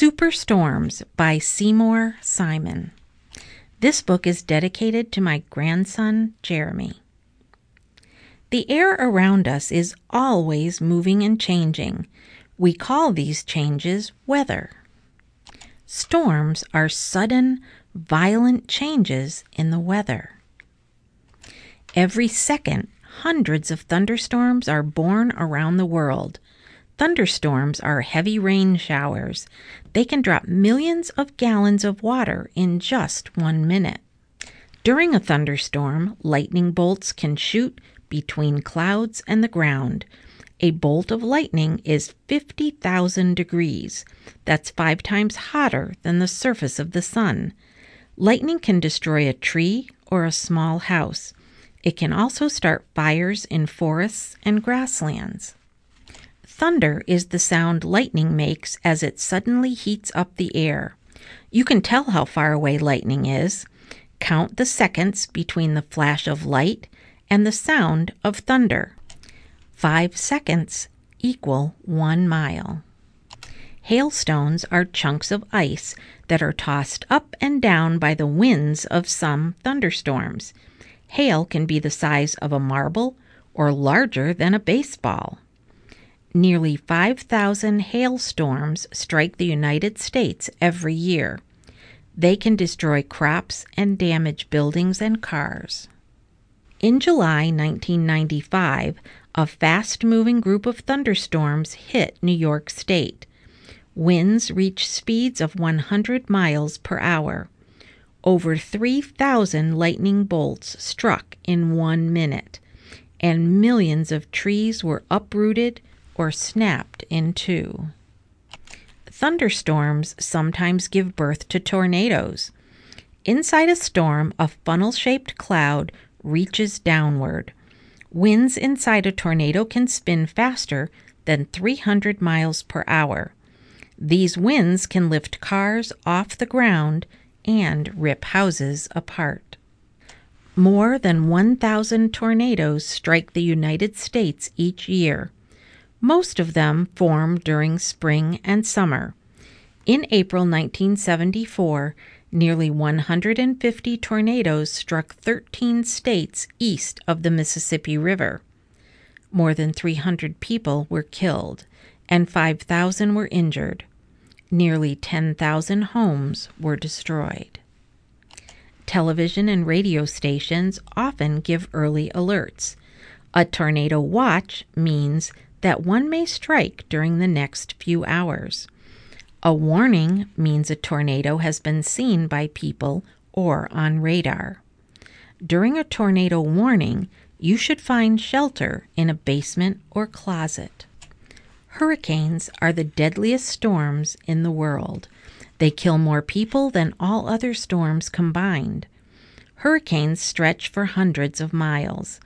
Superstorms by Seymour Simon. This book is dedicated to my grandson, Jeremy. The air around us is always moving and changing. We call these changes weather. Storms are sudden, violent changes in the weather. Every second, hundreds of thunderstorms are born around the world. Thunderstorms are heavy rain showers. They can drop millions of gallons of water in just one minute. During a thunderstorm, lightning bolts can shoot between clouds and the ground. A bolt of lightning is 50,000 degrees. That's five times hotter than the surface of the sun. Lightning can destroy a tree or a small house. It can also start fires in forests and grasslands. Thunder is the sound lightning makes as it suddenly heats up the air. You can tell how far away lightning is. Count the seconds between the flash of light and the sound of thunder. Five seconds equal one mile. Hailstones are chunks of ice that are tossed up and down by the winds of some thunderstorms. Hail can be the size of a marble or larger than a baseball. Nearly 5,000 hailstorms strike the United States every year. They can destroy crops and damage buildings and cars. In July 1995, a fast moving group of thunderstorms hit New York State. Winds reached speeds of 100 miles per hour. Over 3,000 lightning bolts struck in one minute, and millions of trees were uprooted or snapped in two. Thunderstorms sometimes give birth to tornadoes. Inside a storm, a funnel shaped cloud reaches downward. Winds inside a tornado can spin faster than 300 miles per hour. These winds can lift cars off the ground and rip houses apart. More than 1,000 tornadoes strike the United States each year. Most of them form during spring and summer. In April 1974, nearly 150 tornadoes struck 13 states east of the Mississippi River. More than 300 people were killed and 5,000 were injured. Nearly 10,000 homes were destroyed. Television and radio stations often give early alerts. A tornado watch means that one may strike during the next few hours. A warning means a tornado has been seen by people or on radar. During a tornado warning, you should find shelter in a basement or closet. Hurricanes are the deadliest storms in the world. They kill more people than all other storms combined. Hurricanes stretch for hundreds of miles.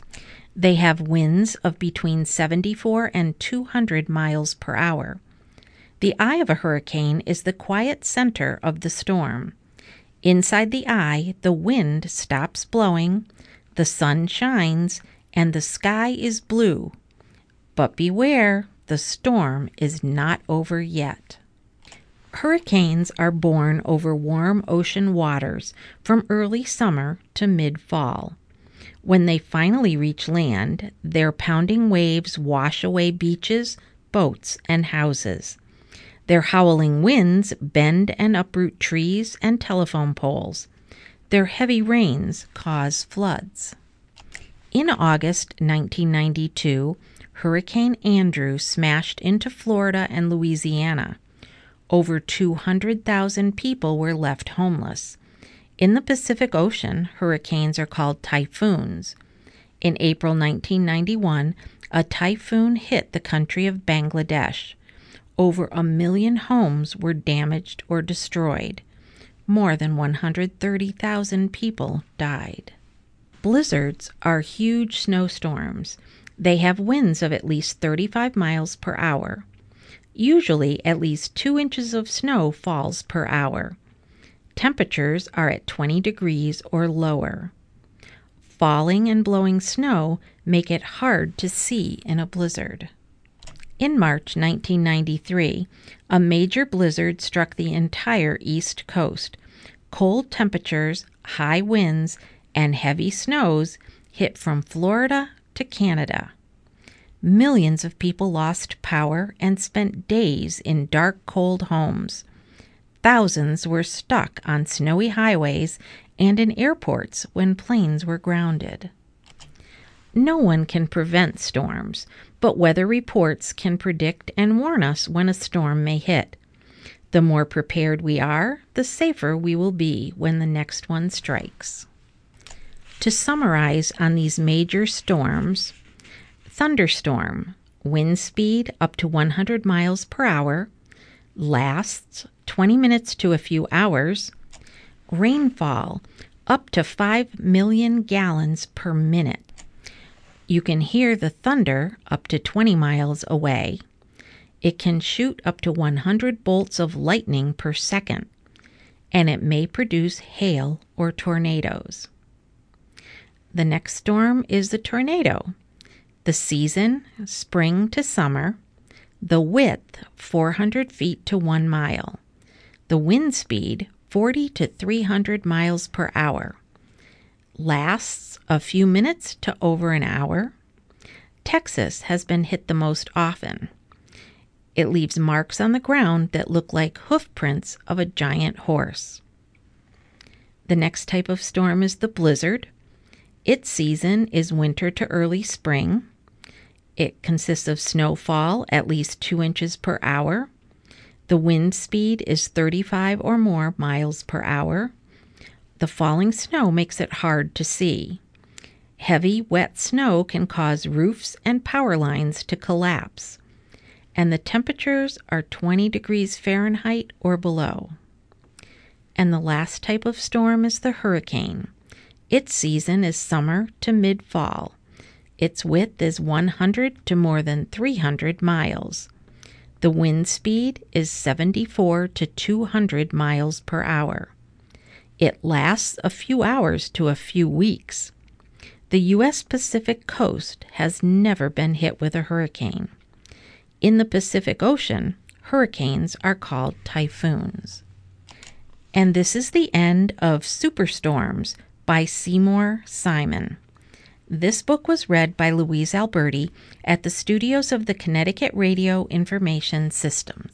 They have winds of between 74 and 200 miles per hour. The eye of a hurricane is the quiet center of the storm. Inside the eye, the wind stops blowing, the sun shines, and the sky is blue. But beware, the storm is not over yet. Hurricanes are born over warm ocean waters from early summer to mid fall. When they finally reach land, their pounding waves wash away beaches, boats, and houses. Their howling winds bend and uproot trees and telephone poles. Their heavy rains cause floods. In August 1992, Hurricane Andrew smashed into Florida and Louisiana. Over 200,000 people were left homeless. In the Pacific Ocean, hurricanes are called typhoons. In April 1991, a typhoon hit the country of Bangladesh. Over a million homes were damaged or destroyed. More than 130,000 people died. Blizzards are huge snowstorms. They have winds of at least 35 miles per hour. Usually, at least 2 inches of snow falls per hour. Temperatures are at 20 degrees or lower. Falling and blowing snow make it hard to see in a blizzard. In March 1993, a major blizzard struck the entire East Coast. Cold temperatures, high winds, and heavy snows hit from Florida to Canada. Millions of people lost power and spent days in dark, cold homes. Thousands were stuck on snowy highways and in airports when planes were grounded. No one can prevent storms, but weather reports can predict and warn us when a storm may hit. The more prepared we are, the safer we will be when the next one strikes. To summarize on these major storms, thunderstorm, wind speed up to 100 miles per hour, lasts 20 minutes to a few hours, rainfall up to 5 million gallons per minute. You can hear the thunder up to 20 miles away. It can shoot up to 100 bolts of lightning per second, and it may produce hail or tornadoes. The next storm is the tornado. The season, spring to summer. The width, 400 feet to 1 mile. The wind speed, 40 to 300 miles per hour lasts a few minutes to over an hour. Texas has been hit the most often. It leaves marks on the ground that look like hoof prints of a giant horse. The next type of storm is the blizzard. Its season is winter to early spring. It consists of snowfall at least two inches per hour. The wind speed is 35 or more miles per hour. The falling snow makes it hard to see. Heavy, wet snow can cause roofs and power lines to collapse, and the temperatures are 20 degrees Fahrenheit or below. And the last type of storm is the hurricane. Its season is summer to mid fall. Its width is 100 to more than 300 miles. The wind speed is 74 to 200 miles per hour. It lasts a few hours to a few weeks. The U.S. Pacific coast has never been hit with a hurricane. In the Pacific Ocean, hurricanes are called typhoons. And this is the end of Superstorms by Seymour Simon. This book was read by Louise Alberti at the studios of the Connecticut Radio Information Systems.